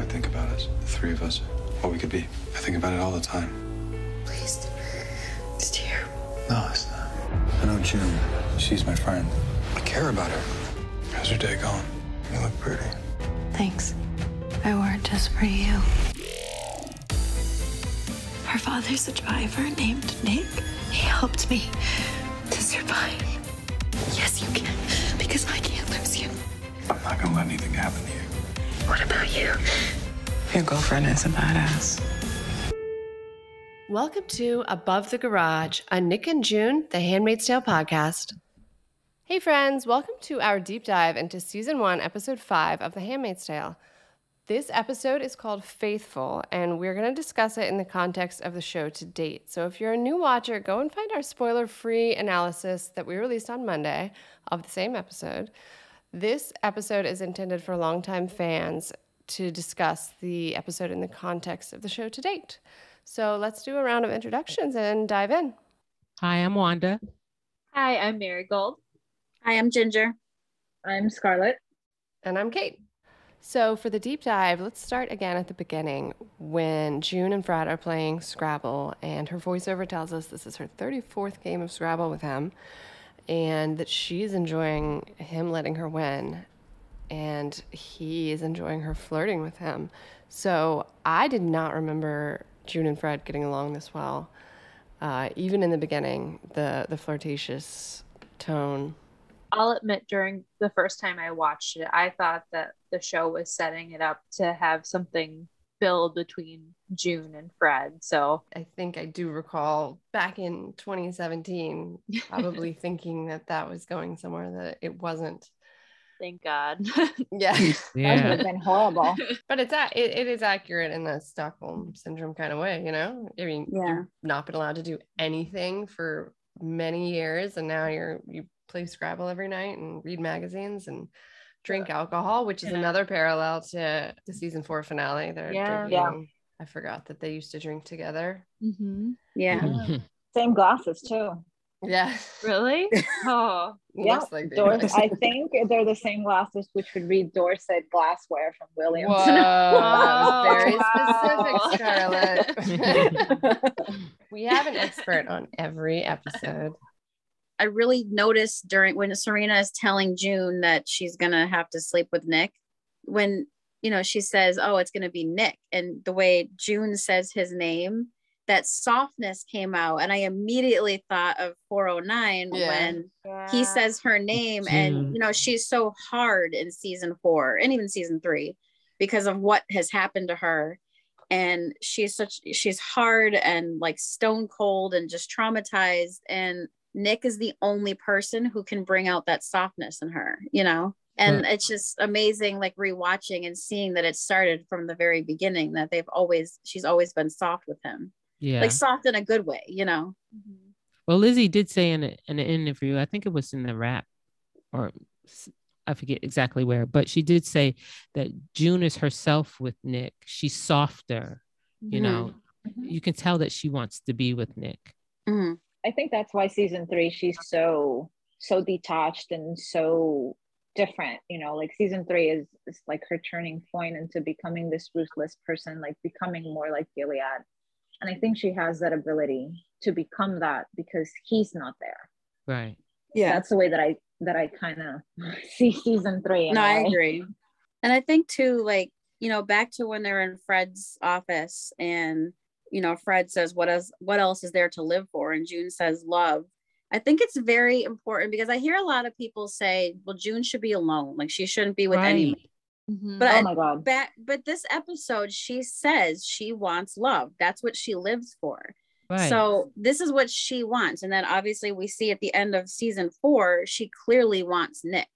I think about us, the three of us, what we could be. I think about it all the time. Please. It's terrible. No, it's not. I know June. She's my friend. I care about her. How's your day going? You look pretty. Thanks. I wore it just for you. Her father's a driver named Nick. He helped me to survive. Yes, you can, because I can't lose you. I'm not gonna let anything happen to you. What about you? Your girlfriend is a badass. Welcome to Above the Garage, a Nick and June, the Handmaid's Tale podcast. Hey, friends, welcome to our deep dive into season one, episode five of The Handmaid's Tale. This episode is called Faithful, and we're going to discuss it in the context of the show to date. So if you're a new watcher, go and find our spoiler free analysis that we released on Monday of the same episode. This episode is intended for longtime fans to discuss the episode in the context of the show to date. So let's do a round of introductions and dive in. Hi, I'm Wanda. Hi, I'm Marigold. Hi, I'm Ginger. I'm Scarlett. And I'm Kate. So, for the deep dive, let's start again at the beginning when June and Fred are playing Scrabble, and her voiceover tells us this is her 34th game of Scrabble with him, and that she's enjoying him letting her win, and he is enjoying her flirting with him. So, I did not remember June and Fred getting along this well. Uh, even in the beginning, the, the flirtatious tone I'll admit during the first time I watched it, I thought that the show was setting it up to have something build between June and Fred. So I think I do recall back in 2017 probably thinking that that was going somewhere that it wasn't. Thank God. yeah. Yeah. That would have been horrible. but it's a, it, it is accurate in the Stockholm syndrome kind of way, you know? I mean, Yeah. you've not been allowed to do anything for many years and now you're you play Scrabble every night and read magazines and drink alcohol, which is Yeah. another parallel to the season four finale. They're Yeah. drinking. I forgot that they used to drink together. mm-hmm. Yeah. Same glasses too. Yeah. Really? Oh, Yeah, like they Dor- I think they're the same glasses, which would read Dorset glassware from Williams. Whoa, very specific, Scarlett. we have an expert on every episode. I really noticed during when Serena is telling June that she's gonna have to sleep with Nick, when you know she says, "Oh, it's gonna be Nick," and the way June says his name, that softness came out, and I immediately thought of 409 Yeah. when yeah. he says her name, and you know she's so hard in season four and even season three because of what has happened to her. And she's such she's hard and like stone cold and just traumatized. And Nick is the only person who can bring out that softness in her, you know? And it's just amazing, like rewatching and seeing that it started from the very beginning, that they've always, she's always been soft with him, Yeah. like soft in a good way, you know? Mhm. well, Lizzie did say in, a, in an interview, I think it was in the wrap, or I forget exactly where, but she did say that June is herself with Nick. She's softer, you Mhm. know. Mhm. You can tell that she wants to be with Nick. Mhm. I think that's why season three she's so so detached and so different. You know, like season three is is like her turning point into becoming this ruthless person, like becoming more like Gilead. And I think she has that ability to become that because he's not there. Right. Yeah that's the way that I that I kind of see season three. No, a I way. agree. And I think too, like, you know, back to when they're in Fred's office and, you know, Fred says, What else what else is there to live for? And June says love. I think it's very important because I hear a lot of people say, well, June should be alone. Like she shouldn't be with right. anyone. Mhm. But Oh my god. Back, but this episode, she says she wants love. That's what she lives for. Right. So this is what she wants. And then obviously we see at the end of season four, she clearly wants Nick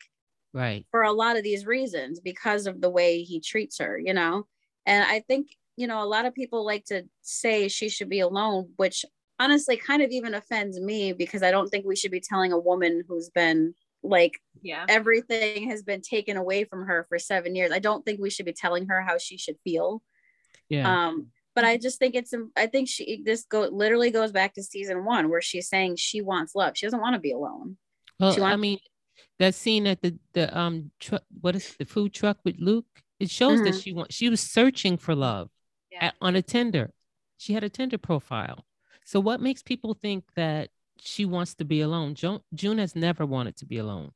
right. for a lot of these reasons because of the way he treats her, you know? And I think, you know, a lot of people like to say she should be alone, which honestly kind of even offends me because I don't think we should be telling a woman who's been like yeah. everything has been taken away from her for seven years. I don't think we should be telling her how she should feel. Yeah. Um, but I just think it's I think she this go literally goes back to season one where she's saying she wants love. She doesn't want to be alone. well, she I mean, that scene at the the um truck, what is the food truck with Luke? It shows that Mhm. she wants she was searching for love Yeah. at, on a Tinder. She had a Tinder profile. So what makes people think that she wants to be alone? June, June has never wanted to be alone.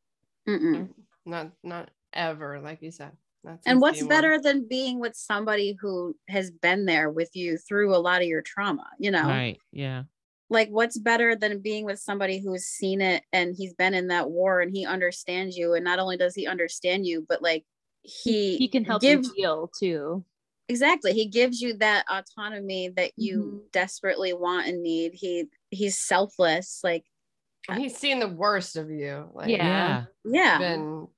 Mm-mm. Not not ever, like you said. Not And what's day one. better than being with somebody who has been there with you through a lot of your trauma, you know? Right. Yeah. Like what's better than being with somebody who's seen it and he's been in that war and he understands you and not only does he understand you, but like he he can help gives you heal too. Exactly he gives you that autonomy that you Mhm. desperately want and need. He he's selfless, like he's seen the worst of you. Like Yeah. Yeah. yeah. been,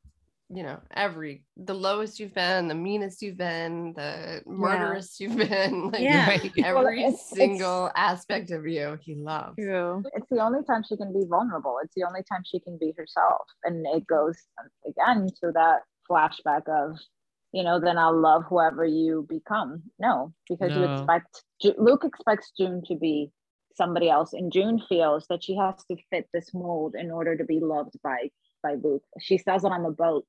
you know, every the lowest you've been, the meanest you've been, the murderous you've been. Like Yeah. Right. Every it's- it's- single aspect of you he loves. True. it's the only time she can be vulnerable. It's the only time she can be herself. And it goes again to that flashback of, you know, then I'll love whoever you become. No, because you expect Luke expects June to be somebody else, and June feels that she has to fit this mold in order to be loved by by Luke. She says it on the boat.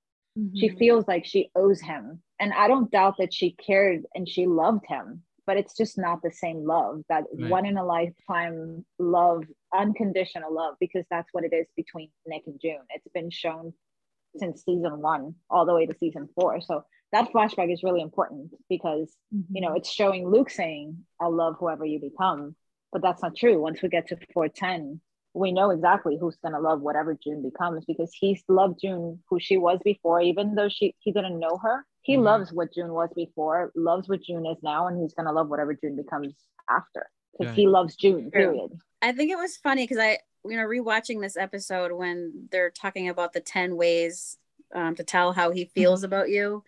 She Mhm. feels like she owes him. And I don't doubt that she cared and she loved him, but it's just not the same love that Right. one in a lifetime love, unconditional love, because that's what it is between Nick and June. It's been shown since season one all the way to season four. So that flashback is really important because, you know, it's showing Luke saying, I'll love whoever you become. But that's not true. Once we get to 410, we know exactly who's going to love whatever June becomes because he's loved June who she was before, even though she he didn't know her. He Mhm. loves what June was before, loves what June is now, and he's going to love whatever June becomes after because he loves June. Period. I think it was funny because I, you know, rewatching this episode when they're talking about the 10 ways um, to tell how he feels about you.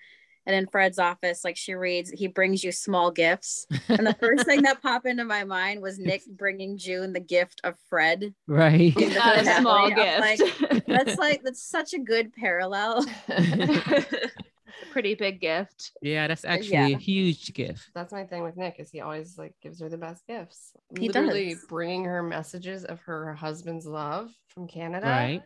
And in Fred's office, like she reads, he brings you small gifts. And the first thing that popped into my mind was Nick bringing June the gift of Fred. right. in Not a small I'm like, gift. that's like, that's such a good parallel. Pretty big gift. Yeah, that's actually Yeah. a huge gift. That's my thing with Nick is he always like gives her the best gifts. He Literally does. bringing her messages of her husband's love from Canada. Right.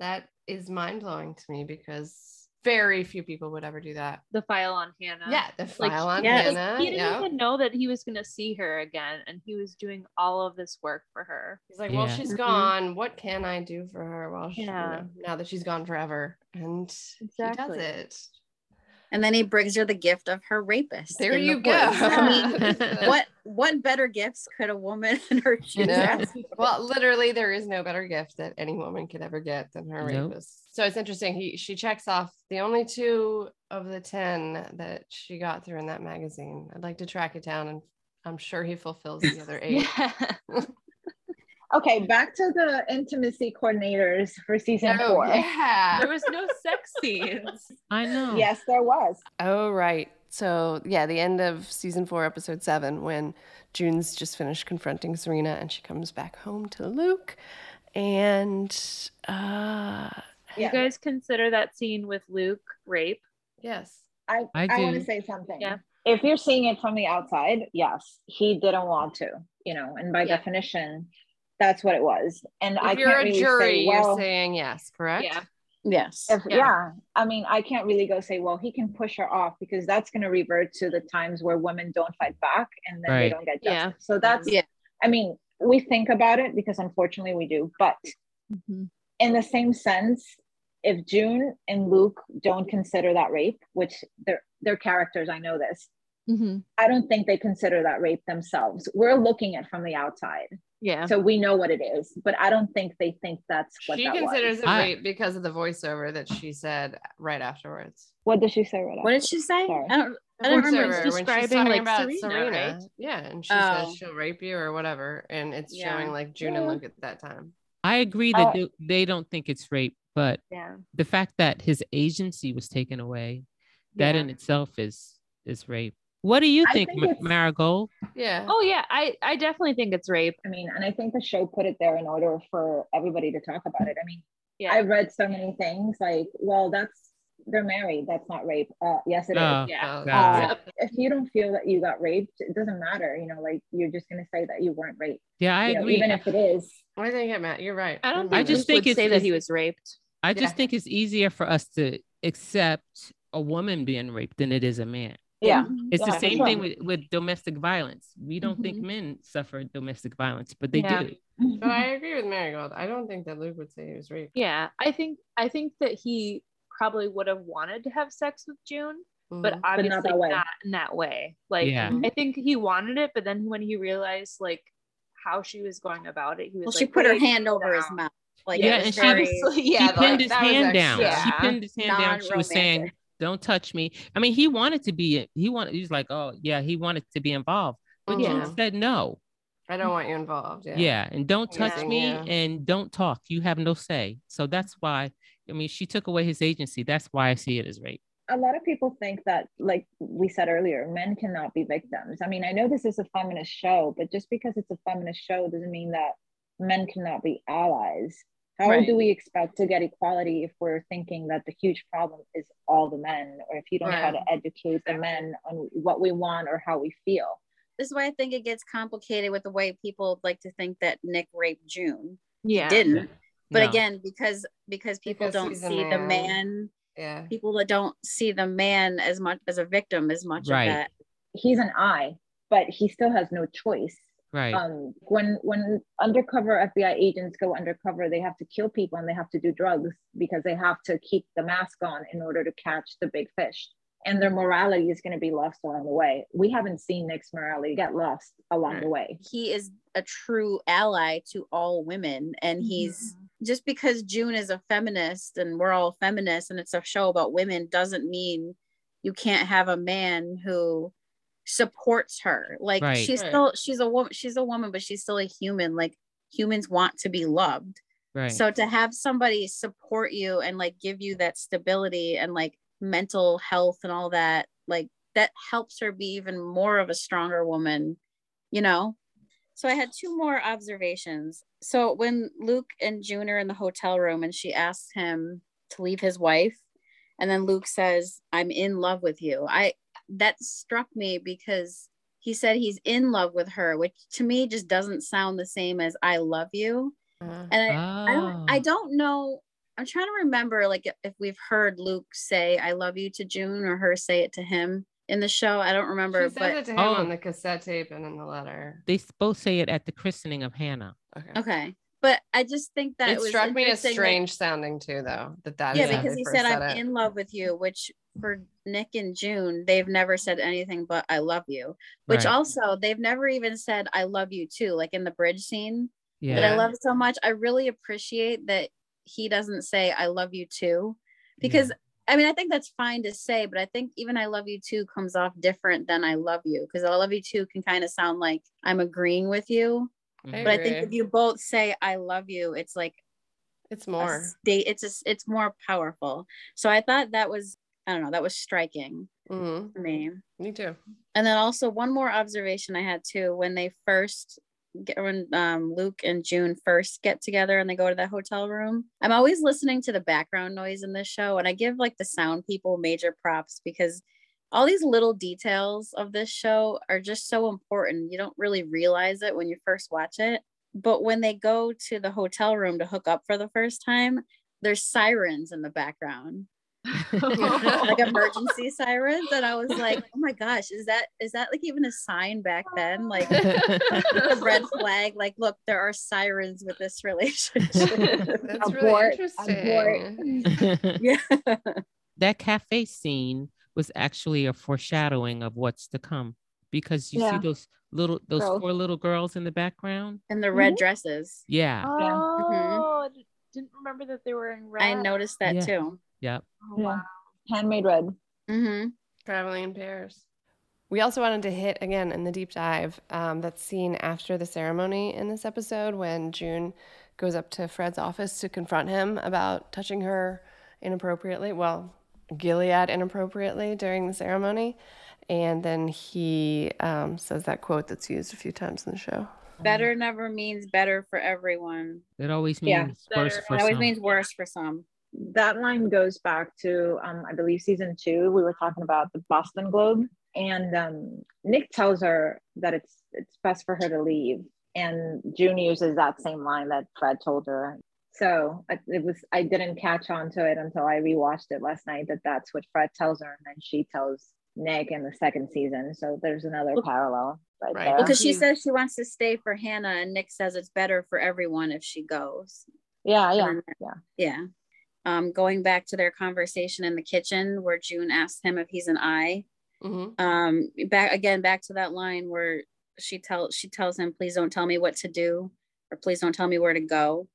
That is mind blowing to me because very few people would ever do that. The file on Hannah. Yeah, the Like, file on yes. Hannah. He didn't yeah. even know that he was going to see her again, and he was doing all of this work for her. He's like, well, Yeah. she's Mhm. gone. What can I do for her? Well, she, you Yeah. know, now that she's gone forever, and Exactly. he does it. And then he brings her the gift of her rapist. There in the you go. I mean, what what better gifts could a woman in her shoes know? Well, literally, there is no better gift that any woman could ever get than her Nope. rapist. So it's interesting. He she checks off the only two of the ten that she got through in that magazine. I'd like to track it down, and I'm sure he fulfills the other eight. Okay, back to the intimacy coordinators for season Oh, four. yeah. there was no sex scenes. I know. Yes, there was. Oh, right. So, yeah, the end of season four, episode seven, when June's just finished confronting Serena and she comes back home to Luke. And, uh, You guys consider that scene with Luke rape? yes. I, I I, want to say something. Yeah. If you're seeing it from the outside, yes, he didn't want to, you know, and by Yeah. definition, that's what it was. And I If you're can't a really jury, say, well, you're saying yes, correct? Yeah. Yes. if, Yeah. yeah. I mean, I can't really go say, well, he can push her off because that's going to revert to the times where women don't fight back and then they don't get justice. Yeah. So that's, Yeah. I mean, we think about it because unfortunately we do, but mm-hmm. in the same sense, if June and Luke don't consider that rape, which they're they're characters, I know this. Mm-hmm. I don't think they consider that rape themselves. We're looking at from the outside, Yeah. so we know what it is, but I don't think they think that's what She that considers was. it I- rape because of the voiceover that she said right afterwards. What did she say? Right What did she say? Sorry. I don't I don't remember. Voiceover, It's when she's describing, talking like, about Serena, Serena, right? yeah, and she Oh. says she'll rape you or whatever, and it's Yeah. showing like June and Luke at that time. I agree that Uh, they, they don't think it's rape, but Yeah. the fact that his agency was taken away, that Yeah. in itself is is rape. What do you think, think Ma- Marigold? Yeah. Oh yeah, I I definitely think it's rape. I mean, and I think the show put it there in order for everybody to talk about it. I mean, Yeah. I read so many things like, well, that's they're married. That's not rape. Uh, yes, it is. Oh, yeah. Oh, God. Uh, if you don't feel that you got raped, it doesn't matter. You know, like you're just gonna say that you weren't raped. Yeah, I you know, agree. even if it is. I think it, Matt. You're right. I don't Mhm. I just think it's- say that he was raped. I just Yeah. think it's easier for us to accept a woman being raped than it is a man. Yeah. It's Yeah, the same sure. thing with, with domestic violence. We don't think Mhm. men suffer domestic violence, but they Yeah. do. But I agree with Marigold. I don't think that Luke would say he was raped. Yeah, I think I think that he probably would have wanted to have sex with June, but Mhm. obviously not not, that way. in that way. Like Yeah. I think he wanted it, but then when he realized like how she was going about it, he was Well, like, she put her hand slow over his mouth. Like Yeah, it was and she very was- yeah, he like, pinned his that was hand down. extra. She pinned his hand down. She was saying, "Don't touch me." I mean, he wanted to be. He wanted. He was like, "Oh, yeah." He wanted to be involved, but Yeah. June said no. I don't want you involved. Yeah. Yeah. and don't touch Yeah. me, Yeah. and don't talk. You have no say. So that's why. I mean, she took away his agency. That's why I see it as rape. a lot of people think that like we said earlier men cannot be victims i mean i know this is a feminist show but just because it's a feminist show doesn't mean that men cannot be allies how Right. do we expect to get equality if we're thinking that the huge problem is all the men or if you don't know how to educate the men on what we want or how we feel this is why I think it gets complicated with the way people like to think that Nick raped June. Yeah. Didn't. But No. again, because because people Because don't he's a see the man. man, Yeah. people that don't see the man as much as a victim as much Right. of that. he's an eye but he still has no choice Right. um when when undercover fbi agents go undercover they have to kill people and they have to do drugs because they have to keep the mask on in order to catch the big fish and their morality is going to be lost along the way we haven't seen nick's morality get lost along mm. the way He is a true ally to all women and he's just because June is a feminist and we're all feminists and it's a show about women doesn't mean you can't have a man who supports her. Like Right. she's Right. still she's a woman she's a woman but she's still a human. Like humans want to be loved. right. So to have somebody support you and like give you that stability and like mental health and all that, like that helps her be even more of a stronger woman, you know? So I had two more observations. So when Luke and June are in the hotel room and she asks him to leave his wife, and then Luke says, I'm in love with you. I that struck me because he said he's in love with her, which to me just doesn't sound the same as I love you. Uh, And I, I don't I Oh. don't know. I'm trying to remember like if we've heard Luke say I love you to June or her say it to him in the show. I don't remember, she said but it to him Oh. on the cassette tape and in the letter. They both say it at the christening of Hannah. Okay. okay. But I just think that it was struck me as interesting that- strange sounding too, though. That that yeah, is because he first said I'm it. in love with you, which for Nick and June, they've never said anything but I love you. Which Right. also they've never even said I love you too, like in the bridge scene Yeah. that I love so much. I really appreciate that he doesn't say I love you too. Because I mean I think that's fine to say, but I think even I love you too comes off different than I love you. Because I love you too can kind of sound like I'm agreeing with you. Mhm. But I think if you both say I love you, it's like It's more. state it's just it's more powerful. So I thought that was I don't know, that was striking Mhm. to me. Me too. And then also one more observation I had too when they first get when um, Luke and June first get together and they go to that hotel room. I'm always listening to the background noise in this show, and I give like the sound people major props because all these little details of this show are just so important. You don't really realize it when you first watch it. But when they go to the hotel room to hook up for the first time, there's sirens in the background like emergency sirens and i was like oh my gosh is that is that like even a sign back then like a red flag like look there are sirens with this relationship That's really Abort, interesting. yeah that cafe scene was actually a foreshadowing of what's to come because you Yeah. see those little those Growth. four little girls in the background. and the red mm-hmm. dresses Yeah. Oh, mm-hmm. I didn't remember that they were in red. i noticed that Yeah. too Yep. Oh, Yeah. wow. Handmaid red mm-hmm. Traveling in pairs. We also wanted to hit again in the deep dive um, that scene after the ceremony in this episode when June goes up to Fred's office to confront him about touching her inappropriately. Well, Gilead inappropriately during the ceremony. And then he um, says that quote that's used a few times in the show. better never means better for everyone It always Yeah. means worse Better. for it always some. means worse for some that line goes back to um, I believe season two. We were talking about the Boston Globe, and um, Nick tells her that it's it's best for her to leave, and June uses that same line that Fred told her. So it was I didn't catch on to it until I rewatched it last night that that's what Fred tells her, and then she tells Nick in the second season. So there's another Well- parallel right, Right. there. Well, because she He's- says she wants to stay for Hannah, and Nick says it's better for everyone if she goes. yeah, yeah, And- yeah. Yeah. Um, going back to their conversation in the kitchen where June asks him if he's an eye. Mhm. Um, back again, back to that line where she tells she tells him, "Please don't tell me what to do, or please don't tell me where to go."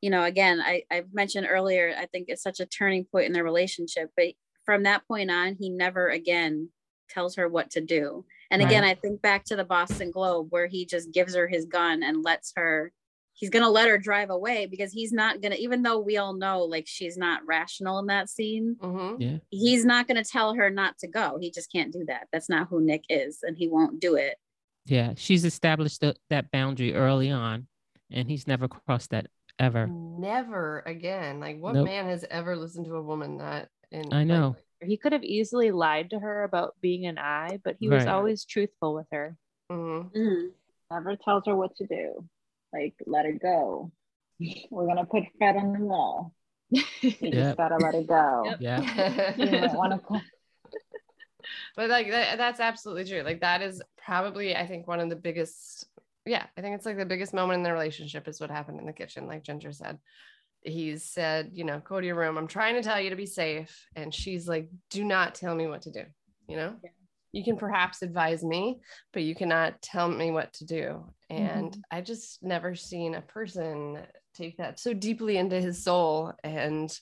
You know, again, I I mentioned earlier, I think it's such a turning point in their relationship, but from that point on, he never again tells her what to do. And again, I think back to the Boston Globe where he just gives her his gun and lets her he's going to let her drive away because he's not going to even though we all know like she's not rational in that scene Mhm. Yeah. he's not going to tell her not to go he just can't do that that's not who nick is and he won't do it Yeah. She's established the, that boundary early on, and he's never crossed that ever. Never again. Like, what Nope. man has ever listened to a woman that? In, I know. Like, He could have easily lied to her about being an eye, but he was always truthful with her. mhm. Never tells her what to do. Like let it go. We're gonna put Fred on the wall. You Yep. just gotta let it go. Yep. Yeah. You don't wanna but like that, that's absolutely true like that is probably i think one of the biggest yeah i think it's like the biggest moment in their relationship is what happened in the kitchen like ginger said he said you know go to your room i'm trying to tell you to be safe and she's like do not tell me what to do you know Yeah. you can perhaps advise me but you cannot tell me what to do and Mhm. i just never seen a person take that so deeply into his soul and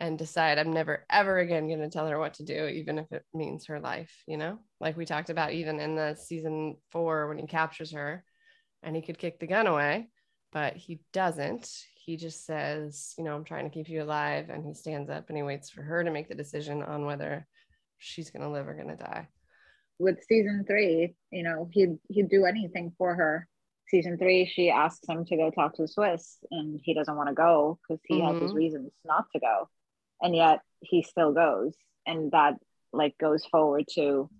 and decide I'm never ever again going to tell her what to do, even if it means her life, you know, like we talked about even in the season four when he captures her and he could kick the gun away, but he doesn't. He just says, you know, I'm trying to keep you alive. And he stands up and he waits for her to make the decision on whether she's going to live or going to die. With season three, you know, he'd he'd do anything for her. Season three, she asks him to go talk to the Swiss, and he doesn't want to go because he has his Mhm. reasons not to go, and yet he still goes, and that like goes forward to,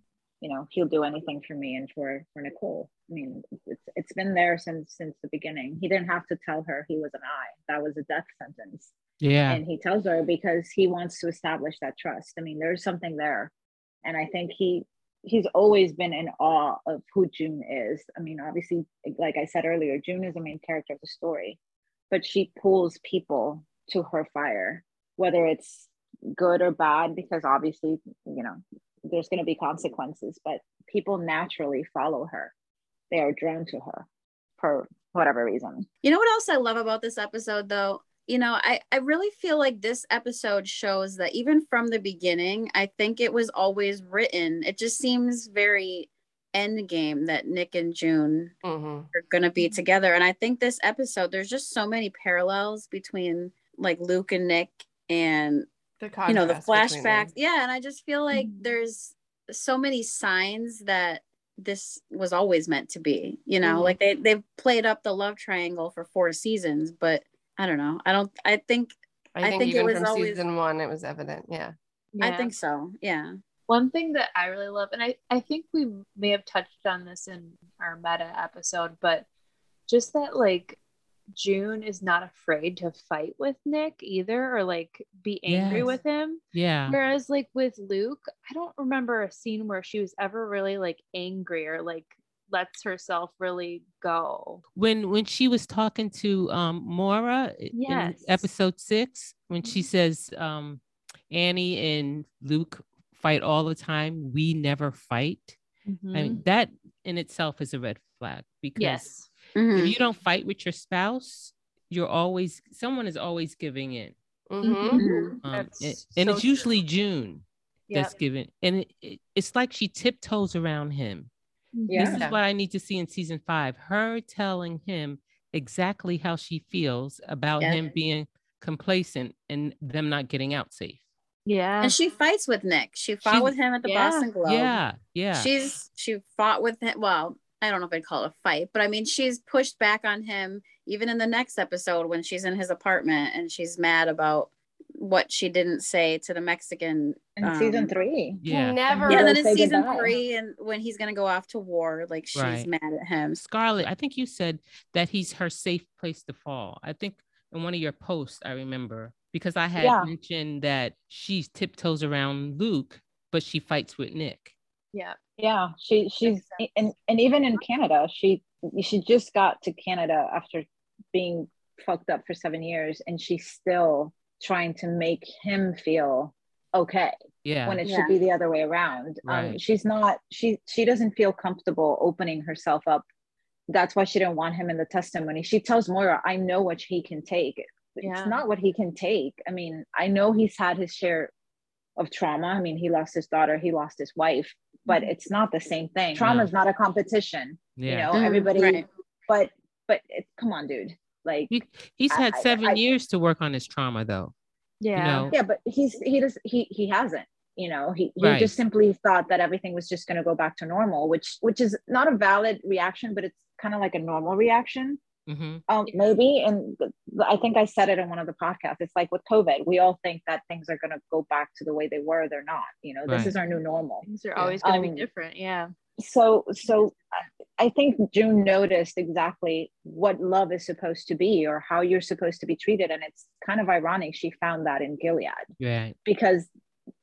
you know, he'll do anything for me and for for Nicole. I mean, it's it's been there since since the beginning. He didn't have to tell her he was an eye; that was a death sentence Yeah. and he tells her because he wants to establish that trust i mean there's something there and i think he he's always been in awe of who june is. I mean obviously like i said earlier june is the main character of the story but she pulls people to her fire whether it's good or bad because obviously you know there's going to be consequences but people naturally follow her. They are drawn to her for whatever reason. You know what else I love about this episode though? You know, I, I really feel like this episode shows that even from the beginning, I think it was always written. It just seems very end game that Nick and June Mhm. are gonna be together. And I think this episode, there's just so many parallels between like Luke and Nick and The you know the contrast between them. flashbacks. Yeah, and I just feel like Mhm. there's so many signs that this was always meant to be you know Mhm. like they they've played up the love triangle for four seasons but i don't know i don't i think I I think, think it even was from always- season one, it was evident. Yeah. i think so yeah One thing that I really love, and I, I think we may have touched on this in our meta episode, but just that like June is not afraid to fight with Nick either, or like be angry Yes. with him. Yeah. Whereas like with Luke, I don't remember a scene where she was ever really like angry or like lets herself really go. when when she was talking to um Moira i- Yes. in episode six, when she Mhm. says um Annie and Luke fight all the time, we never fight. I mean, that in itself is a red flag because yes. Mhm. if you don't fight with your spouse, you're always someone is always giving in. Mhm. Mhm. Um, and, and so it's usually true. June Yep. that's giving, and it, it- it's like she tiptoes around him. Yeah. This is what I need to see in season five. Her telling him exactly how she feels about Yeah. him being complacent and them not getting out safe. Yeah. and she fights with nick she fought She's- with him at the yeah. boston globe Yeah, yeah. she's she fought with him well i don't know if i'd call it a fight but i mean she's pushed back on him even in the next episode when she's in his apartment and she's mad about what she didn't say to the mexican in season um, three yeah. Never. yeah, and then in season goodbye. three, and when he's gonna go off to war, like she's Right. mad at him. Scarlett, I think you said that he's her safe place to fall. I think in one of your posts, I remember, because I had Yeah. mentioned that she tiptoes around Luke, but she fights with Nick. Yeah. Yeah, she she's and and even in Canada, she she just got to Canada after being fucked up for seven years, and she's still trying to make him feel okay Yeah. when it Yeah. should be the other way around. Um, she's not she she doesn't feel comfortable opening herself up. That's why she didn't want him in the testimony. She tells Moira, "I know what he can take." Yeah. It's not what he can take. I mean, I know he's had his share of trauma. I mean, he lost his daughter, he lost his wife, but Mhm. it's not the same thing. Trauma is not a competition. yeah. You know, Mhm, everybody. right. But but it, come on, dude. Like He, he's I- had I- seven I- years to work on his trauma, though. Yeah. know, yeah, but he's he does he he hasn't. You know, he he Right. just simply thought that everything was just going to go back to normal, which which is not a valid reaction, but it's kind of like a normal reaction. hmm Um, maybe, and I think I said it in one of the podcasts. It's like with COVID, we all think that things are going to go back to the way they were. They're not. You know, this Right. is our new normal. Things are Yeah. always going to Um, be different. Yeah. So, so I- think June noticed exactly what love is supposed to be or how you're supposed to be treated, and it's kind of ironic she found that in Gilead Right. because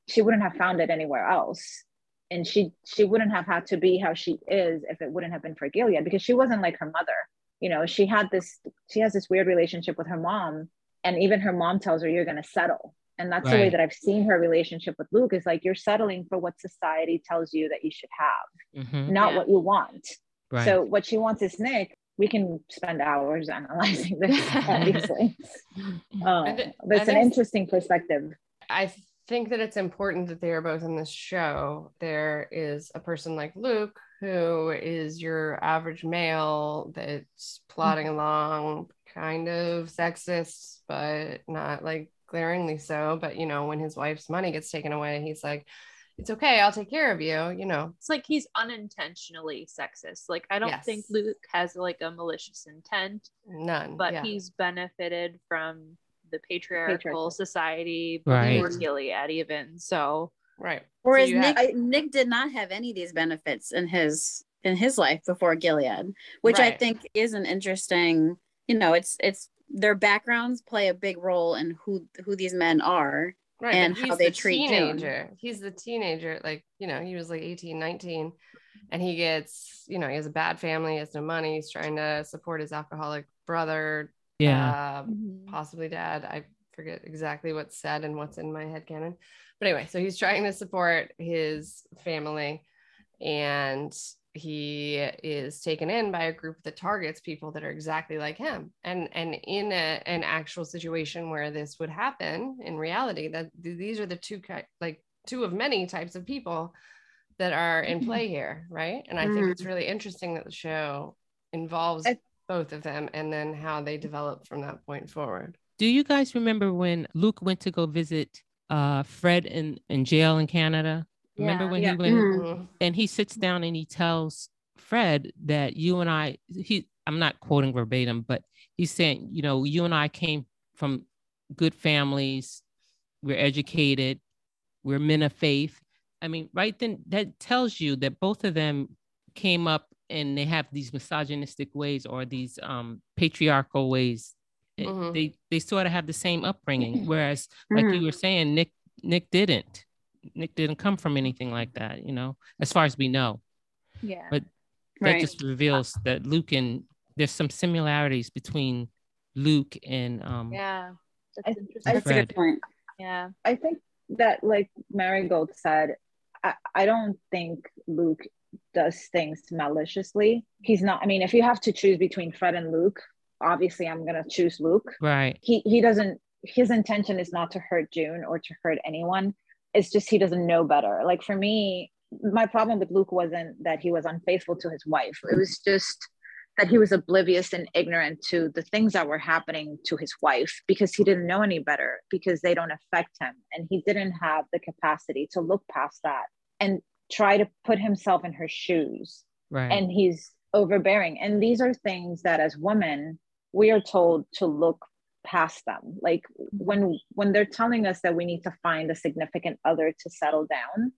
she wouldn't have found it anywhere else. And she she wouldn't have had to be how she is if it wouldn't have been for Gilead because she wasn't like her mother. You know, she had this she has this weird relationship with her mom, and even her mom tells her you're gonna settle. And that's the way that I've seen her relationship with Luke is like you're settling for what society tells you that you should have, hmm not Yeah. what you want. Right. So what she wants is Nick. We can spend hours analyzing this, obviously. And it- but it's and an interesting perspective. I think that it's important that they are both in this show. There is a person like Luke who is your average male that's plodding along, kind of sexist, but not like glaringly so. But you know, when his wife's money gets taken away, he's like, "It's okay, I'll take care of you." You know, It's like he's unintentionally sexist. Like I don't think Luke has like a malicious intent, none. but yeah. he's benefited from the patriarchal Patriarchal. society Right. before Gilead even. So right. Whereas you Nick have- Nick did not have any of these benefits in his in his life before Gilead, which I think is an interesting, you know, it's it's their backgrounds play a big role in who who these men are. right and how he's they the treat June. teenager he's the teenager like you know he was like 18 19 and he gets you know he has a bad family he has no money he's trying to support his alcoholic brother yeah. uh, possibly dad i forget exactly what's said and what's in my head canon but anyway so he's trying to support his family and he is taken in by a group that targets people that are exactly like him. And and in a, an actual situation where this would happen in reality that th- these are the two like two of many types of people that are in play here right? And i think it's really interesting that the show involves I- both of them and then how they develop from that point forward. Do you guys remember when Luke went to go visit uh, Fred in, in jail in Canada? Remember Yeah. when Yeah. he went Mhm. Mhm. and he sits down and he tells Fred that you and I he I'm not quoting verbatim, but he's saying, you know, you and I came from good families, we're educated, we're men of faith. I mean, right then that tells you that both of them came up and they have these misogynistic ways or these um patriarchal ways. It- Mhm. They they sort of have the same upbringing. Whereas, like you were saying, Nick Nick didn't. Nick didn't come from anything like that, you know, as far as we know. yeah. But that Right. just reveals that Luke and there's some similarities between Luke and um yeah. That's interesting. That's a good point. yeah. I think that, like Marigold said, I, I don't think Luke does things maliciously. He's not. I mean, if you have to choose between Fred and Luke, obviously I'm gonna choose Luke. right. He he doesn't. His intention is not to hurt June or to hurt anyone. It's just he doesn't know better. Like for me, my problem with Luke wasn't that he was unfaithful to his wife. It was just that he was oblivious and ignorant to the things that were happening to his wife because he didn't know any better because they don't affect him and he didn't have the capacity to look past that and try to put himself in her shoes Right. and he's overbearing and these are things that as women we are told to look past them. Like when when they're telling us that we need to find a significant other to settle down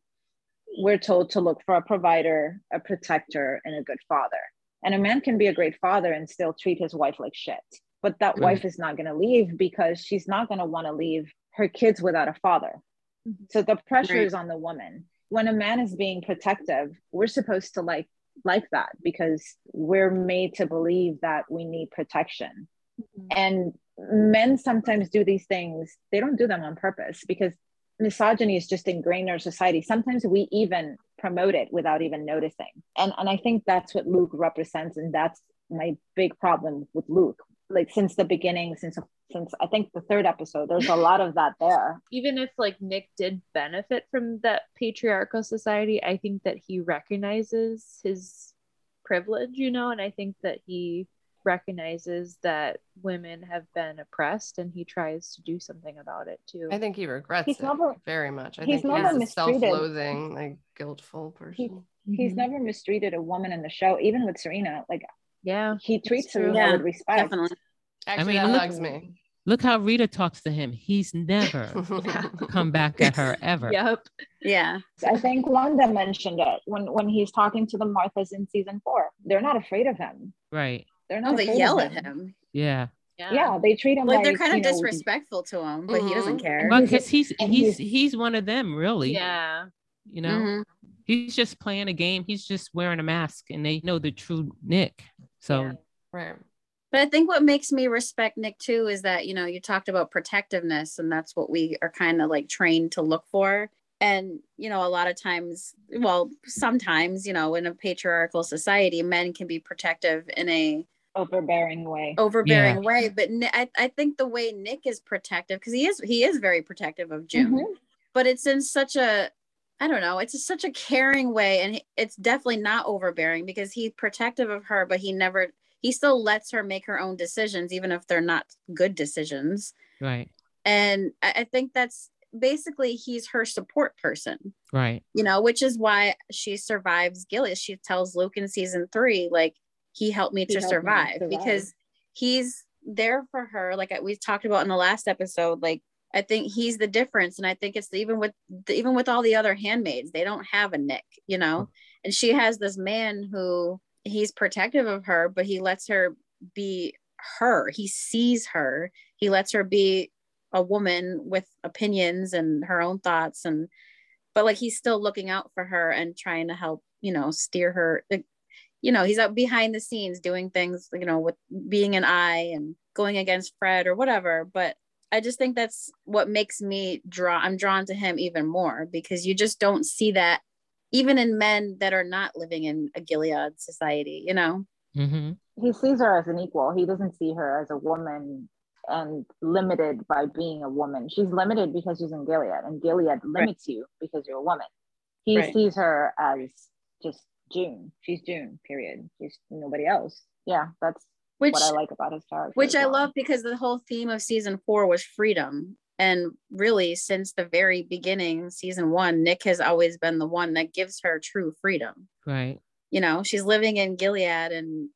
we're told to look for a provider a protector and a good father. And a man can be a great father and still treat his wife like shit. But that Right. wife is not going to leave because she's not going to want to leave her kids without a father. Mhm. so the pressure Right. is on the woman. When a man is being protective we're supposed to like like that because we're made to believe that we need protection Mhm. and men sometimes do these things they don't do them on purpose because misogyny is just ingrained in our society. Sometimes we even promote it without even noticing. And and i think that's what luke represents and that's my big problem with luke. Like since the beginning since since i think the third episode there's a lot of that there. Even if like Nick did benefit from that patriarchal society, I think that he recognizes his privilege, you know, and I think that he recognizes that women have been oppressed and he tries to do something about it too. I think he regrets He's it never- very much. I he's think never he's a self-loathing, like guiltful person. he's Mhm. never mistreated a woman in the show even with serena like yeah. he treats her Yeah, with respect Definitely. Actually, mean, that look- bugs me. Look how Rita talks to him. He's never come back at her ever. Yep. Yeah. I think Wanda mentioned it when when he's talking to the Marthas in season four. They're not afraid of him. Right. They're No, not. they afraid yell at him. Yeah. Yeah, they treat him Like like, they're kind of you know, disrespectful to him, but he doesn't Mhm. care. Well, because he's he's he's- he's one of them, really. Yeah. You know, Mhm. he's just playing a game. He's just wearing a mask, and they know the true Nick. So Yeah. Right. But I think what makes me respect Nick too is that, you know, you talked about protectiveness, and that's what we are kind of like trained to look for. And, you know, a lot of times, well, sometimes, you know, in a patriarchal society, men can be protective in a overbearing way. overbearing way. But I, I think the way Nick is protective, because he is he is very protective of June, Mhm. but it's in such a I don't know, it's such a caring way, and it's definitely not overbearing because he's protective of her, but he never he still lets her make her own decisions, even if they're not good decisions. right, And I, I think that's basically he's her support person right, you know, which is why she survives Gilead. She tells Luke in season three, like, he helped me He to helped me survive survive. because he's there for her. Like we talked about in the last episode, like, I think he's the difference. And I think it's even with even with all the other handmaids, they don't have a Nick, you know, and she has this man who he's protective of her, but he lets her be her. He sees her. He lets her be a woman with opinions and her own thoughts and but like he's still looking out for her and trying to help you know steer her you know he's out behind the scenes doing things you know with being an eye and going against fred or whatever but i just think that's what makes me draw i'm drawn to him even more because you just don't see that even in men that are not living in a gilead society you know hmm He sees her as an equal. He doesn't see her as a woman and limited by being a woman. She's limited because she's in Gilead, and Gilead limits you because you're a woman. He Right. sees her as just June. She's June. Period. She's nobody else. Yeah, that's which what I like about his character. which as I love because the whole theme of season four was freedom. And really, since the very beginning, season one, Nick has always been the one that gives her true freedom. right, You know, she's living in Gilead and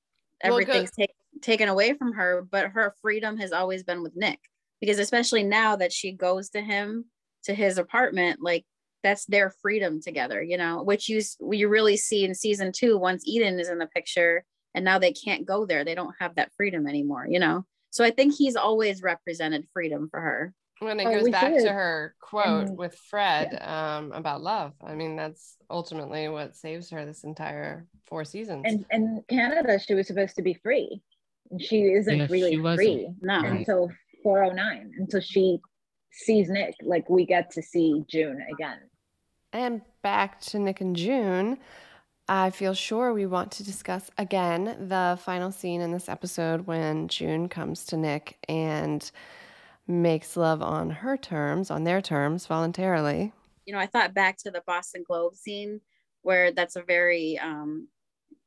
Well, good- everything's take, taken away from her, but her freedom has always been with Nick. Because especially now that she goes to him to his apartment, like that's their freedom together, you know, which you s- you really see in season two once Eden is in the picture and now they can't go there. They don't have that freedom anymore, you know. So I think he's always represented freedom for her. When it Oh, goes back see to her quote And- with Fred um, about love, I mean, that's ultimately what saves her this entire four seasons. And in Canada, she was supposed to be free. And she isn't Yeah, really she free No. Right. until 409, until she sees Nick. Like we get to see June again. And back to Nick and June, I feel sure we want to discuss again the final scene in this episode when June comes to Nick and makes love on her terms, on their terms, voluntarily. you know, I thought back to the Boston Globe scene where that's a very, um,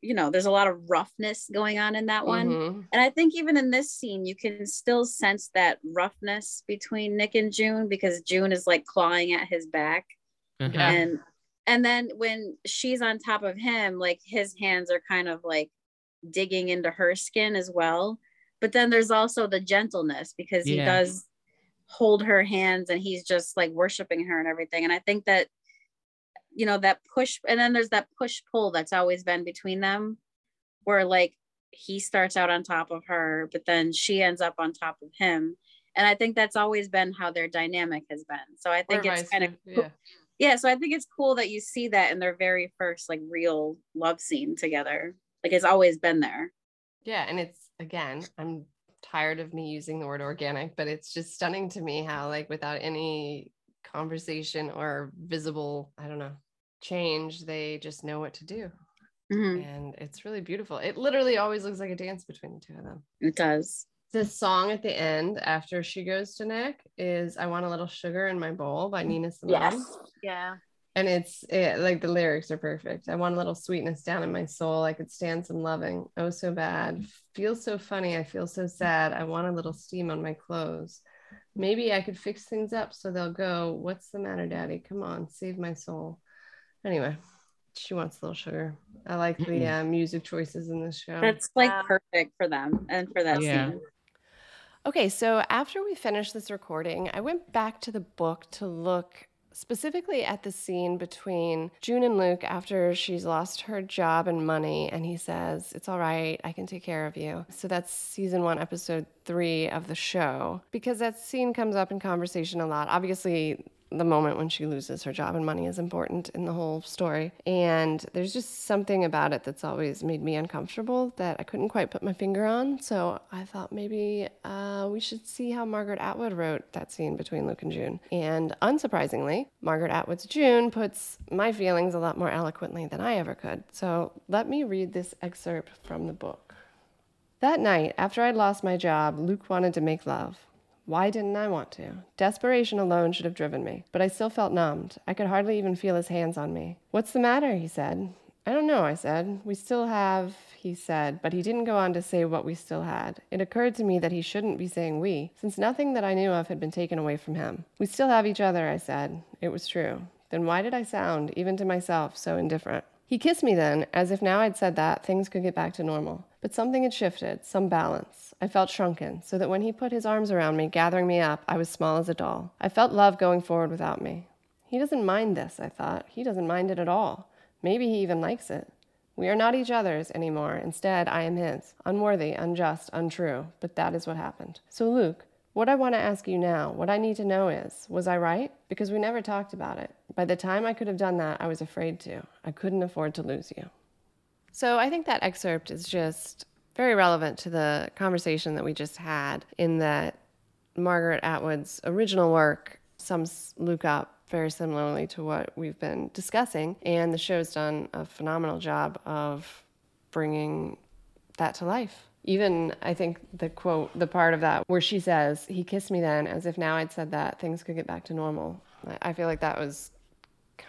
you know, there's a lot of roughness going on in that one. Mhm. And I think even in this scene, you can still sense that roughness between Nick and June because June is like clawing at his back. Mm-hmm. Yeah. And and then when she's on top of him, like his hands are kind of like digging into her skin as well. But then there's also the gentleness because he Yeah. does hold her hands and he's just like worshiping her and everything. And I think that, you know, that push, and then there's that push pull that's always been between them where like he starts out on top of her, but then she ends up on top of him. And I think that's always been how their dynamic has been. So I think Or it's kind of versa, yeah. Yeah. So I think it's cool that you see that in their very first like real love scene together. Like it's always been there. Yeah, and it's again, I'm tired of me using the word organic, but it's just stunning to me how like without any conversation or visible, I don't know, change, they just know what to do. Mhm. And it's really beautiful. It literally always looks like a dance between the two of them. It does. The song at the end after she goes to Nick is I Want a Little Sugar in My Bowl by Nina Simone. Yes. Yeah. And it's it, like the lyrics are perfect. I want a little sweetness down in my soul. I could stand some loving. Oh, so bad. Feels so funny. I feel so sad. I want a little steam on my clothes. Maybe I could fix things up so they'll go, What's the matter, daddy? Come on, save my soul. Anyway, she wants a little sugar. I like the uh, music choices in this show. That's like Wow. perfect for them and for that Yeah. scene. Okay, so after we finished this recording, I went back to the book to look specifically at the scene between June and Luke after she's lost her job and money, and he says, It's all right, I can take care of you. So that's season one, episode three of the show, because that scene comes up in conversation a lot. Obviously, the moment when she loses her job and money is important in the whole story. And there's just something about it that's always made me uncomfortable that I couldn't quite put my finger on. So I thought maybe uh, we should see how Margaret Atwood wrote that scene between Luke and June. And unsurprisingly, Margaret Atwood's June puts my feelings a lot more eloquently than I ever could. So let me read this excerpt from the book. That night, after I'd lost my job, Luke wanted to make love. Why didn't I want to? Desperation alone should have driven me, but I still felt numbed. I could hardly even feel his hands on me. What's the matter? he said. I don't know, I said. We still have, he said, but he didn't go on to say what we still had. It occurred to me that he shouldn't be saying we, since nothing that I knew of had been taken away from him. We still have each other, I said. It was true. Then why did I sound, even to myself, so indifferent? He kissed me then, as if now I'd said that, things could get back to normal. But something had shifted, some balance. I felt shrunken, so that when he put his arms around me, gathering me up, I was small as a doll. I felt love going forward without me. He doesn't mind this, I thought. He doesn't mind it at all. Maybe he even likes it. We are not each other's anymore. Instead, I am his. Unworthy, unjust, untrue. But that is what happened. So, Luke, what I want to ask you now, what I need to know is was I right? Because we never talked about it. By the time I could have done that, I was afraid to. I couldn't afford to lose you. So I think that excerpt is just very relevant to the conversation that we just had, in that Margaret Atwood's original work sums Luke up very similarly to what we've been discussing, and the show's done a phenomenal job of bringing that to life. Even I think the quote, the part of that where she says, He kissed me then, as if now I'd said that things could get back to normal. I- feel like that was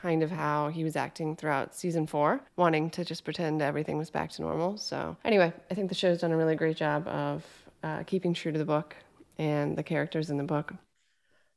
kind of how he was acting throughout season four, wanting to just pretend everything was back to normal. So, anyway, I think the show's done a really great job of uh, keeping true to the book and the characters in the book.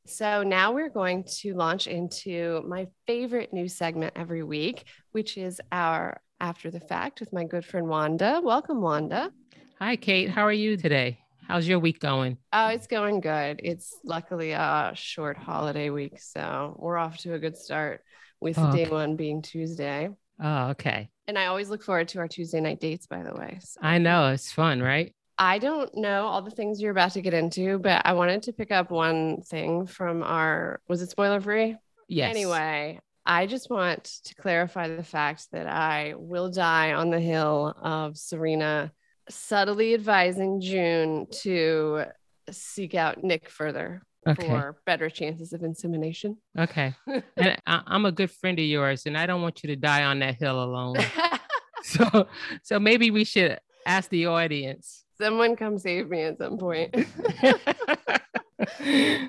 So, now we're going to launch into my favorite new segment every week, which is our After the Fact with my good friend Wanda. Welcome, Wanda. Hi, Kate. How are you today? How's your week going? Oh, it's going good. It's luckily a short holiday week, so we're off to a good start with Oh, day okay. one being Tuesday. Oh, okay. And I always look forward to our Tuesday night dates, by the way. So I know it's fun, right? I don't know all the things you're about to get into, but I wanted to pick up one thing from our was it spoiler free? Yes. Anyway, I just want to clarify the fact that I will die on the hill of Serena subtly advising June to seek out Nick further Okay. for better chances of insemination. Okay. and I, I'm a good friend of yours, and I don't want you to die on that hill alone. so, so maybe we should ask the audience. Someone come save me at some point.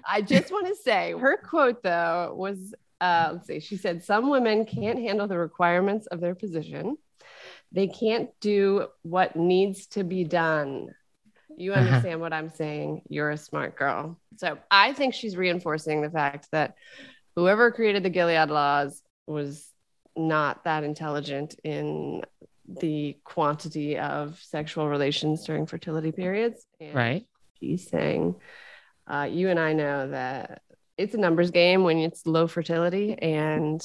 I just want to say her quote though was uh, let's see, she said, Some women can't handle the requirements of their position. They can't do what needs to be done. You Uh-huh. understand what I'm saying? You're a smart girl. So I think she's reinforcing the fact that whoever created the Gilead laws was not that intelligent in the quantity of sexual relations during fertility periods. And right. she's saying, uh, you and I know that it's a numbers game when it's low fertility, and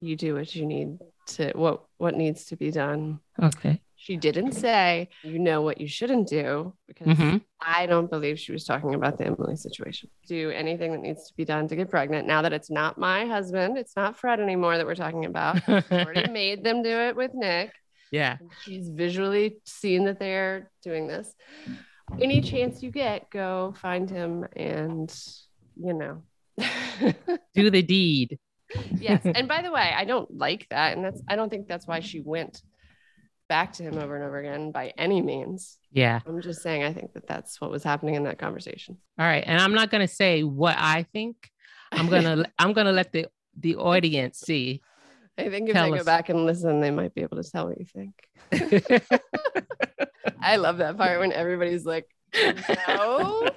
you do what you need to what what needs to be done. Okay. She didn't say, you know what you shouldn't do, because Mhm. I don't believe she was talking about the Emily situation. Do anything that needs to be done to get pregnant. Now that it's not my husband, it's not Fred anymore that we're talking about. Already made them do it with Nick. yeah. She's visually seen that they're doing this. Any chance you get, go find him and, you know. Do the deed. yes. And by the way, I don't like that. And that's, I don't think that's why she went back to him over and over again by any means. Yeah. I'm just saying, I think that that's what was happening in that conversation. All right. And I'm not gonna say what I think. I'm gonna I'm gonna let the the audience see. I think if Tell they us. go back and listen, they might be able to tell what you think. I love that part when everybody's like, no.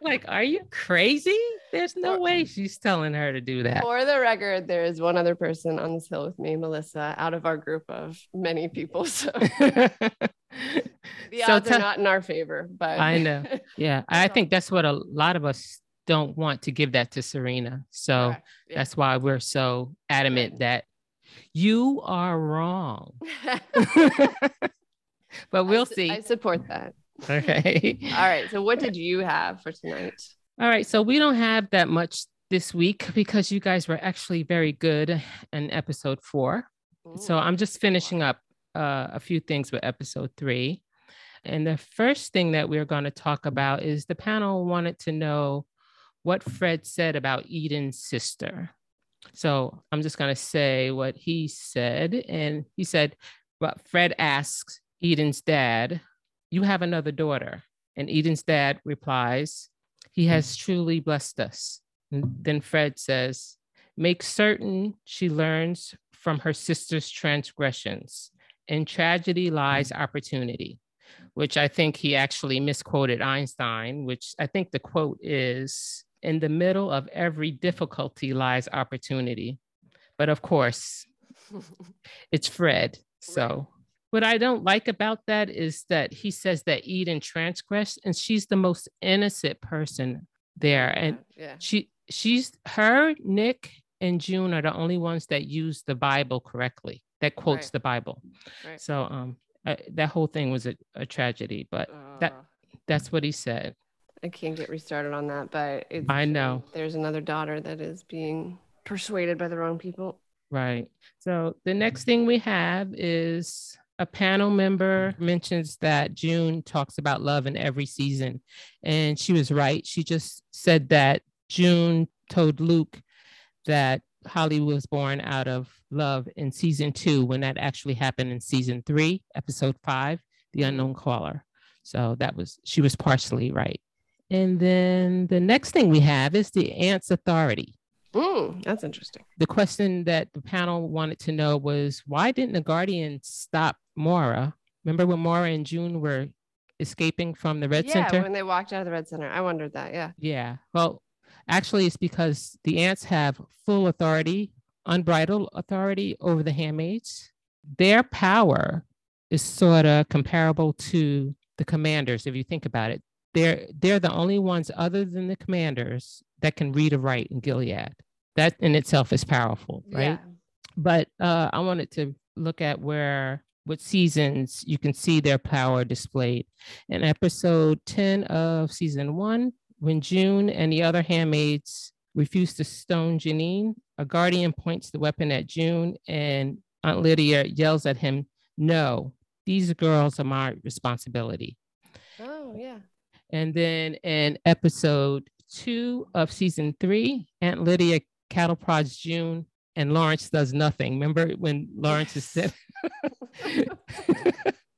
Like, are you crazy? There's no way she's telling her to do that. For the record, there is one other person on this hill with me, Melissa, out of our group of many people. So the So odds tell- are not in our favor, but I know. Yeah. I think that's what a lot of us don't want to give that to Serena. So. Yeah. that's why we're so adamant that you are wrong. but we'll I su- see. I support that. Okay. All right. So, what did you have for tonight? All right. So we don't have that much this week because you guys were actually very good in episode four. So I'm just finishing up uh, a few things with episode three. And the first thing that we're going to talk about is the panel wanted to know what Fred said about Eden's sister. So I'm just going to say what he said. And he said, well, Fred asks Eden's dad, You have another daughter. And Eden's dad replies, He has mm. truly blessed us. And then Fred says, Make certain she learns from her sister's transgressions. In tragedy lies mm. opportunity, which I think he actually misquoted Einstein, which I think the quote is In the middle of every difficulty lies opportunity. But of course, it's Fred. So, what I don't like about that is that he says that Eden transgressed, and she's the most innocent person there. And yeah. she she's her nick and june are the only ones that use the bible correctly that quotes Right. the bible Right. so um uh, that whole thing was a, a tragedy but that Uh, that's what he said I can't get restarted on that, but it's, I know. there's another daughter that is being persuaded by the wrong people. right so the next thing we have is a panel member mentions that june talks about love in every season and she was right she just said that june told luke that Holly was born out of love in season two when that actually happened in season three, episode five, The Unknown Caller. So that was, she was partially right. And then the next thing we have is the aunt's authority. Mm, that's interesting. The question that the panel wanted to know was why didn't the Guardian stop Moira? Remember when Moira and June were escaping from the Red yeah, Center? Yeah, when they walked out of the Red Center, I wondered that. Yeah. Yeah. Well, actually, it's because the aunts have full authority, unbridled authority over the handmaids. Their power is sort of comparable to the commanders, if you think about it. They're they're the only ones other than the commanders that can read or write in Gilead. That in itself is powerful, right? Yeah. but uh, I wanted to look at where what seasons you can see their power displayed. In episode 10 of season one, when June and the other handmaids refuse to stone Janine, a guardian points the weapon at June and Aunt Lydia yells at him, No, these girls are my responsibility. Oh, yeah. And then in episode two of season three, Aunt Lydia cattle prods June and Lawrence does nothing. Remember when Lawrence is said,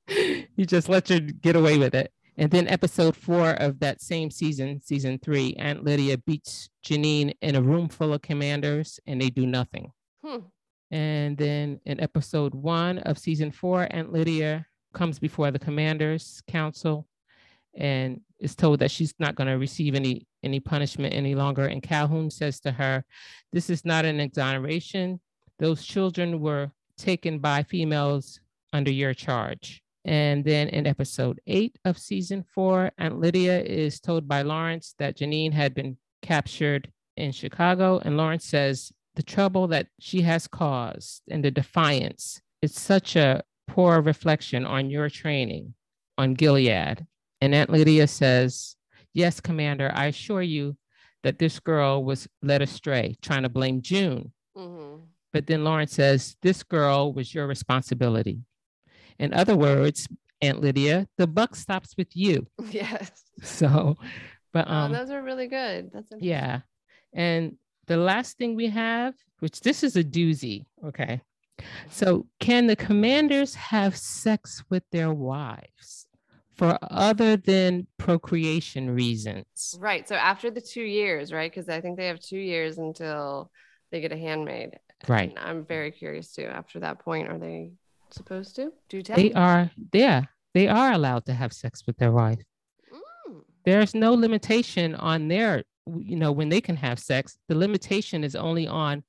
he just let her get away with it. And then episode four of that same season, season three, Aunt Lydia beats Janine in a room full of commanders and they do nothing. Hmm. And then in episode one of season four, Aunt Lydia comes before the commanders council and is told that she's not going to receive any any punishment any longer. And Calhoun says to her, "This is not an exoneration. Those children were taken by females under your charge." And then in episode eight of season four, Aunt Lydia is told by Lawrence that Janine had been captured in Chicago, and Lawrence says the trouble that she has caused and the defiance. It's such a poor reflection on your training on Gilead. And Aunt Lydia says, Yes, Commander, I assure you that this girl was led astray, trying to blame June. Mm-hmm. But then Lawrence says, This girl was your responsibility. In other words, Aunt Lydia, the buck stops with you. Yes. So, but oh, um, those are really good. That's yeah. And the last thing we have, which this is a doozy. Okay. So, can the commanders have sex with their wives for other than procreation reasons? Right. So, after the two years, right? Because I think they have two years until they get a handmaid. Right. And I'm very curious too. After that point, are they supposed to? Do tell. They are, yeah, they are allowed to have sex with their wife. Mm. There's no limitation on their, you know, when they can have sex. The limitation is only on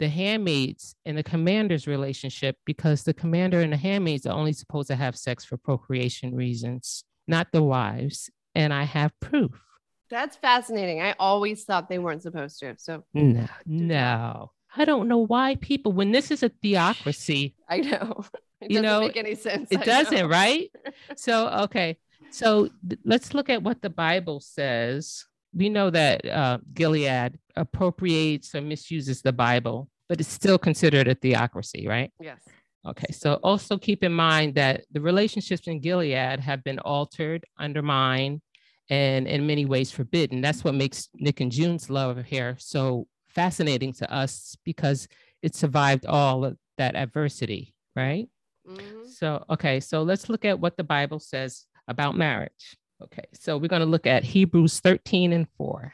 the handmaids and the commander's relationship because the commander and the handmaids are only supposed to have sex for procreation reasons, not the wives. And I have proof. That's fascinating. I always thought they weren't supposed to. So no, no. I don't know why people, when this is a theocracy, I know, it you know, make any sense. It I doesn't, know. right? So, okay. So th- let's look at what the Bible says. We know that uh, Gilead appropriates or misuses the Bible, but it's still considered a theocracy, right? Yes. Okay. So also keep in mind that the relationships in Gilead have been altered, undermined, and in many ways forbidden. That's what makes Nick and June's love affair so fascinating to us because it survived all of that adversity, right? Mm-hmm. So, okay, so let's look at what the Bible says about marriage. Okay, so we're going to look at Hebrews 13 and 4.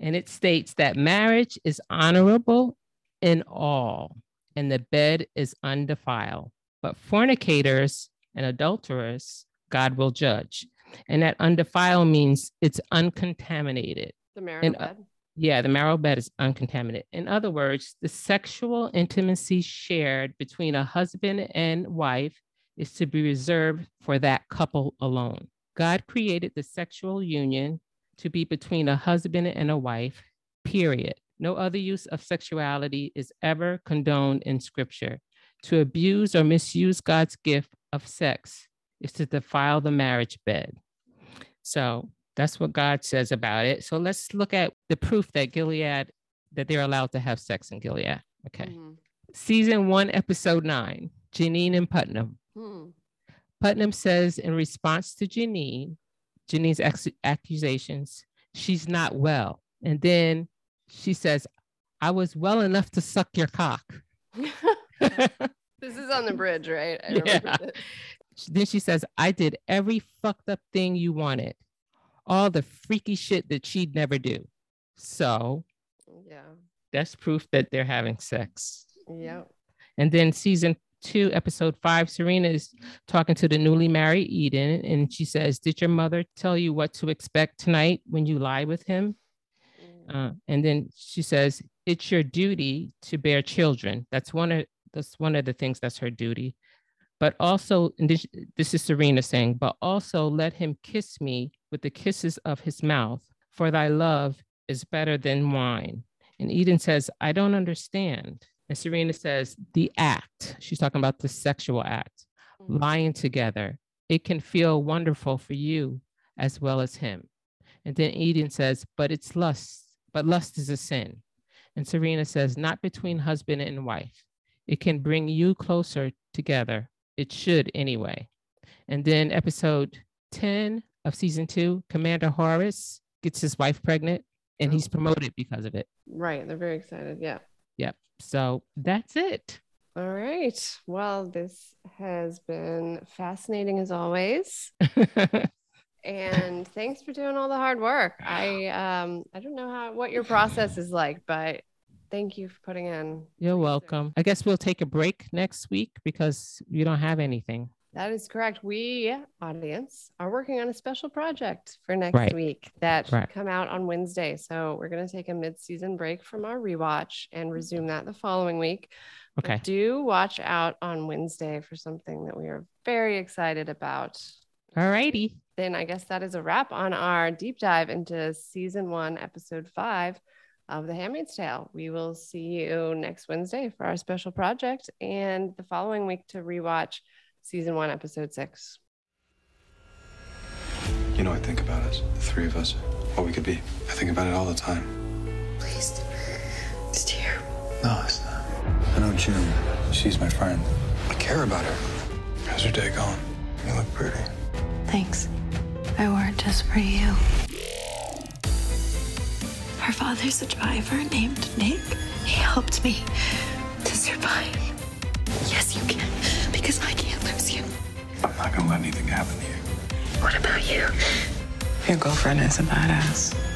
And it states that marriage is honorable in all, and the bed is undefiled. But fornicators and adulterers, God will judge. And that undefiled means it's uncontaminated. The marital and, uh, bed. Yeah, the marrow bed is uncontaminated. In other words, the sexual intimacy shared between a husband and wife is to be reserved for that couple alone. God created the sexual union to be between a husband and a wife, period. No other use of sexuality is ever condoned in scripture. To abuse or misuse God's gift of sex is to defile the marriage bed. So that's what God says about it. So let's look at the proof that Gilead, that they're allowed to have sex in Gilead. Okay. Mm-hmm. Season one, episode nine, Janine and Putnam. Mm. Putnam says in response to Janine, Janine's ex- accusations, she's not well. And then she says, I was well enough to suck your cock. this is on the bridge, right? I yeah. Then she says, I did every fucked up thing you wanted all the freaky shit that she'd never do. So, yeah, that's proof that they're having sex. Yeah. And then season two, episode five, Serena is talking to the newly married Eden, and she says, Did your mother tell you what to expect tonight when you lie with him? Mm. Uh, and then she says, It's your duty to bear children. That's one of that's one of the things that's her duty. But also, and this, this is Serena saying, but also let him kiss me with the kisses of his mouth, for thy love is better than wine. And Eden says, I don't understand. And Serena says, the act, she's talking about the sexual act, mm-hmm. lying together. It can feel wonderful for you as well as him. And then Eden says, but it's lust, but lust is a sin. And Serena says, not between husband and wife. It can bring you closer together. It should anyway. And then episode 10 of season two, Commander Horace gets his wife pregnant and he's oh. promoted because of it. Right. They're very excited. Yeah. Yep. So that's it. All right. Well, this has been fascinating as always. and thanks for doing all the hard work. I um I don't know how what your process is like, but thank you for putting in. You're welcome. I guess we'll take a break next week because you don't have anything. That is correct. We, audience, are working on a special project for next right. week that right. come out on Wednesday. So we're going to take a mid-season break from our rewatch and resume that the following week. Okay. But do watch out on Wednesday for something that we are very excited about. All righty. Then I guess that is a wrap on our deep dive into season one, episode five of The Handmaid's Tale. We will see you next Wednesday for our special project and the following week to rewatch season one, episode six. You know, I think about us, the three of us, what we could be. I think about it all the time. Please. It's terrible. No, it's not. I know June. She's my friend. I care about her. How's your day going? You look pretty. Thanks. I wore it just for you. Her father's a driver named Nick. He helped me to survive. Yes, you can, because I can't lose you. I'm not gonna let anything happen to you. What about you? Your girlfriend is a badass.